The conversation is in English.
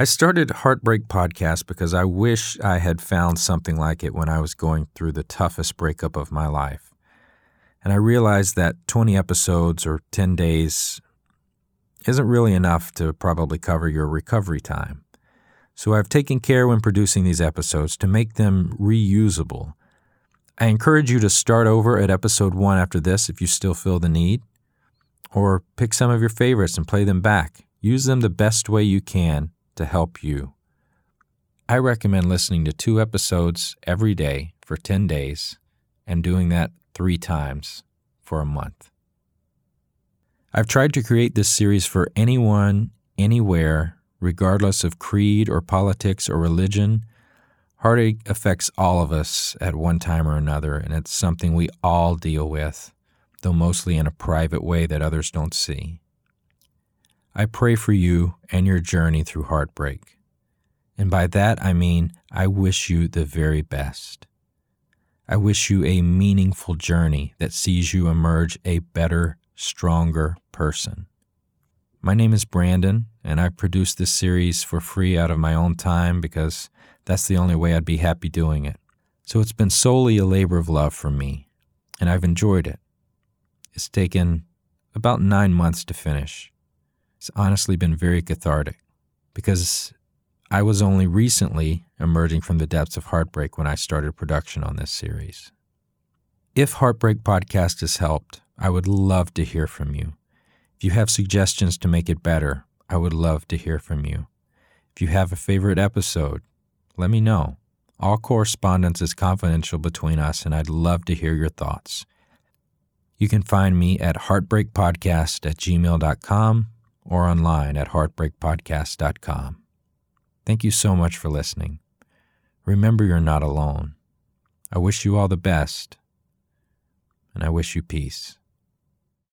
I started Heartbreak Podcast because I wish I had found something like it when I was going through the toughest breakup of my life. And I realized that 20 episodes or 10 days isn't really enough to probably cover your recovery time. So I've taken care when producing these episodes to make them reusable. I encourage you to start over at episode one after this if you still feel the need, or pick some of your favorites and play them back. Use them the best way you can to help you. I recommend listening to two episodes every day for 10 days and doing that three times for a month. I've tried to create this series for anyone, anywhere, regardless of creed or politics or religion. Heartache affects all of us at one time or another, and it's something we all deal with, though mostly in a private way that others don't see. I pray for you and your journey through heartbreak. And by that I mean I wish you the very best. I wish you a meaningful journey that sees you emerge a better, stronger person. My name is Brandon, and I produce this series for free out of my own time because that's the only way I'd be happy doing it. So it's been solely a labor of love for me, and I've enjoyed it. It's taken about nine months to finish. It's honestly been very cathartic because I was only recently emerging from the depths of heartbreak when I started production on this series. If Heartbreak Podcast has helped, I would love to hear from you. If you have suggestions to make it better, I would love to hear from you. If you have a favorite episode, let me know. All correspondence is confidential between us, and I'd love to hear your thoughts. You can find me at heartbreakpodcast at gmail.com or online at heartbreakpodcast.com. Thank you so much for listening. Remember, you're not alone. I wish you all the best, and I wish you peace.